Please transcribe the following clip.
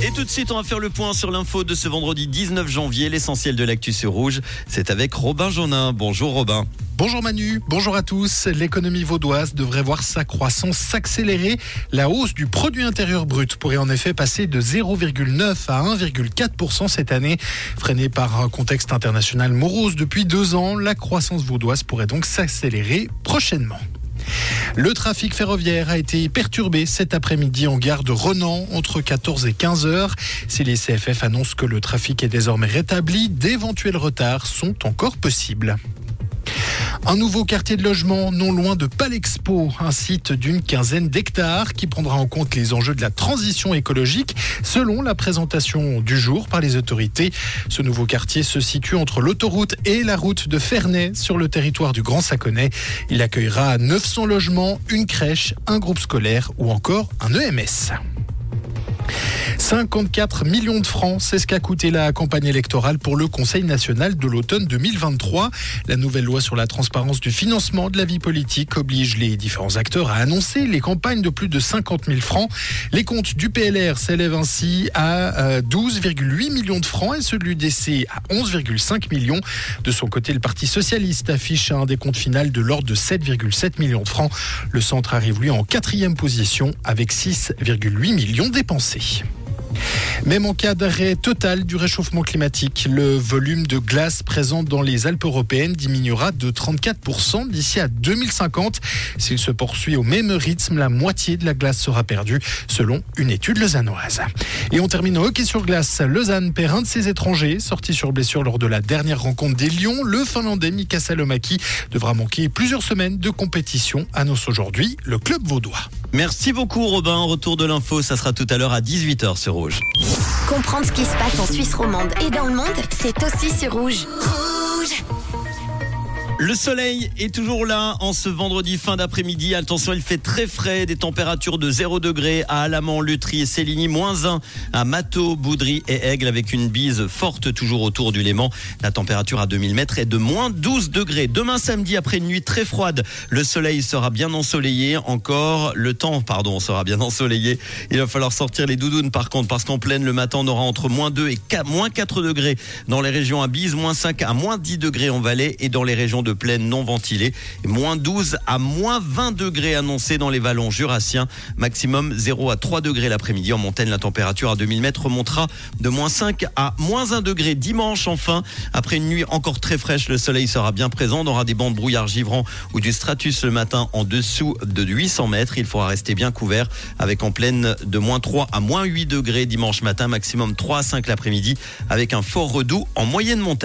Et tout de suite, on va faire le point sur l'info de ce vendredi 19 janvier. L'essentiel de l'actu sur Rouge, c'est avec Robin Jonin. Bonjour Robin. Bonjour Manu, bonjour à tous. L'économie vaudoise devrait voir sa croissance s'accélérer. La hausse du produit intérieur brut pourrait en effet passer de 0,9 à 1,4% cette année. Freinée par un contexte international morose depuis deux ans, la croissance vaudoise pourrait donc s'accélérer prochainement. Le trafic ferroviaire a été perturbé cet après-midi en gare de Renan entre 14 et 15 heures. Si les CFF annoncent que le trafic est désormais rétabli, d'éventuels retards sont encore possibles. Un nouveau quartier de logement non loin de Palexpo, un site d'une quinzaine d'hectares qui prendra en compte les enjeux de la transition écologique selon la présentation du jour par les autorités. Ce nouveau quartier se situe entre l'autoroute et la route de Ferney sur le territoire du Grand Saconnet. Il accueillera 900 logements, une crèche, un groupe scolaire ou encore un EMS. 54 millions de francs, c'est ce qu'a coûté la campagne électorale pour le Conseil national de l'automne 2023. La nouvelle loi sur la transparence du financement de la vie politique oblige les différents acteurs à annoncer les campagnes de plus de 50 000 francs. Les comptes du PLR s'élèvent ainsi à 12,8 euh, millions de francs et celui d'essai à 11,5 millions. De son côté, le Parti socialiste affiche un décompte final de l'ordre de 7,7 millions de francs. Le centre arrive lui en quatrième position avec 6,8 millions dépensés. Même en cas d'arrêt total du réchauffement climatique, le volume de glace présent dans les Alpes européennes diminuera de 34% d'ici à 2050. S'il se poursuit au même rythme, la moitié de la glace sera perdue, selon une étude lausannoise. Et on termine en hockey sur glace. Lausanne perd un de ses étrangers, sorti sur blessure lors de la dernière rencontre des Lions. Le Finlandais Mika Salomaki devra manquer plusieurs semaines de compétition, annonce aujourd'hui le club vaudois. Merci beaucoup Robin. Retour de l'info, ça sera tout à l'heure à 18h sur Rouge. Comprendre ce qui se passe en Suisse romande et dans le monde, c'est aussi sur Rouge. Le soleil est toujours là en ce vendredi fin d'après-midi. Attention, il fait très frais, des températures de 0 degré à Alamant, Lutry et Céligny, moins 1 à Mato, Boudry et Aigle avec une bise forte toujours autour du Léman. La température à 2000 mètres est de moins 12 degrés. Demain samedi, après une nuit très froide, le soleil sera bien ensoleillé. Encore le temps, pardon, sera bien ensoleillé. Il va falloir sortir les doudounes par contre, parce qu'en pleine, le matin, on aura entre moins 2 et 4, moins 4 degrés dans les régions à bise, moins 5 à moins 10 degrés en vallée et dans les régions de pleine non ventilée. Moins 12 à moins 20 degrés annoncés dans les vallons jurassiens. Maximum 0 à 3 degrés l'après-midi. En montagne, la température à 2000 mètres remontera de moins 5 à moins 1 degré dimanche. Enfin, après une nuit encore très fraîche, le soleil sera bien présent. On aura des bancs de brouillard givrant ou du stratus le matin en dessous de 800 mètres. Il faudra rester bien couvert avec en pleine de moins 3 à moins 8 degrés dimanche matin. Maximum 3 à 5 l'après-midi avec un fort redout en moyenne montagne.